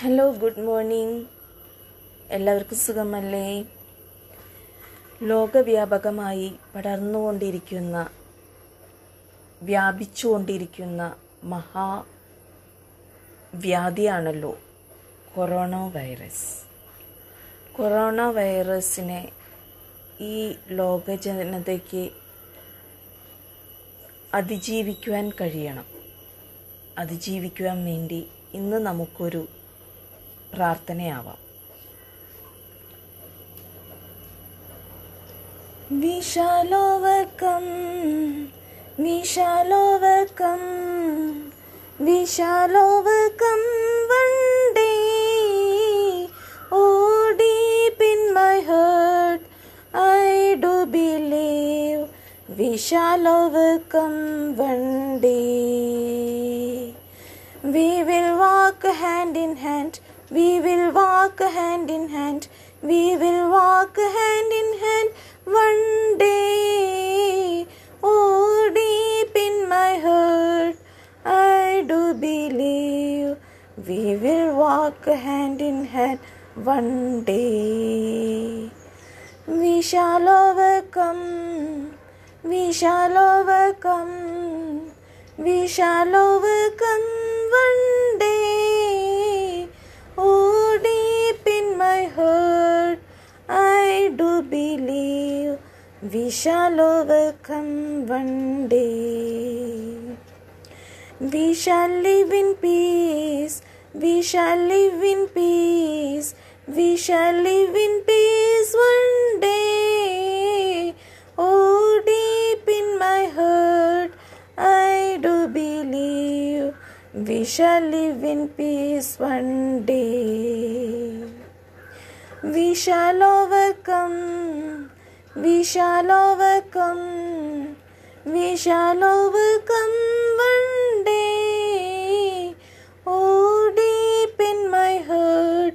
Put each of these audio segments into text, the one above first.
Hello good morning എല്ലാവർക്കും സുഖമല്ലേ? ലോകവ്യാപകമായി പടർന്നുകൊണ്ടിരിക്കുന്ന വ്യാപിച്ചുകൊണ്ടിരിക്കുന്ന മഹാ വ്യാധിയാണല്ലോ കൊറോണ വൈറസ്. കൊറോണ വൈറസിനെ ഈ ലോക ജനതയ്ക്ക് അതിജീവിക്കുവാൻ കഴിയണം. അതിജീവിക്കുവാൻ വേണ്ടി ഇന്ന് നമുക്കൊരു പ്രാർത്ഥനയാവാം We shall overcome, we shall overcome, we shall overcome one day. Oh, deep in my heart, I do believe we shall overcome one day. We will walk hand in hand. We will walk hand in hand. We will walk hand in hand one day. Oh, deep in my heart, I do believe we will walk hand in hand one day. We shall overcome. We shall overcome. We shall overcome we shall overcome one day. We shall live in peace. We shall live in peace. We shall live in peace one day. Oh, deep in my heart, I do believe we shall live in peace one day. We shall overcome. We shall overcome. We shall overcome one day. Oh, deep in my heart,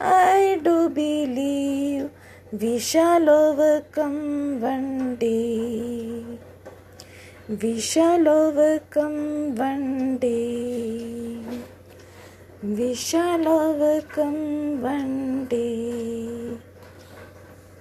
I do believe we shall overcome one day. We shall overcome one day. We shall overcome one day.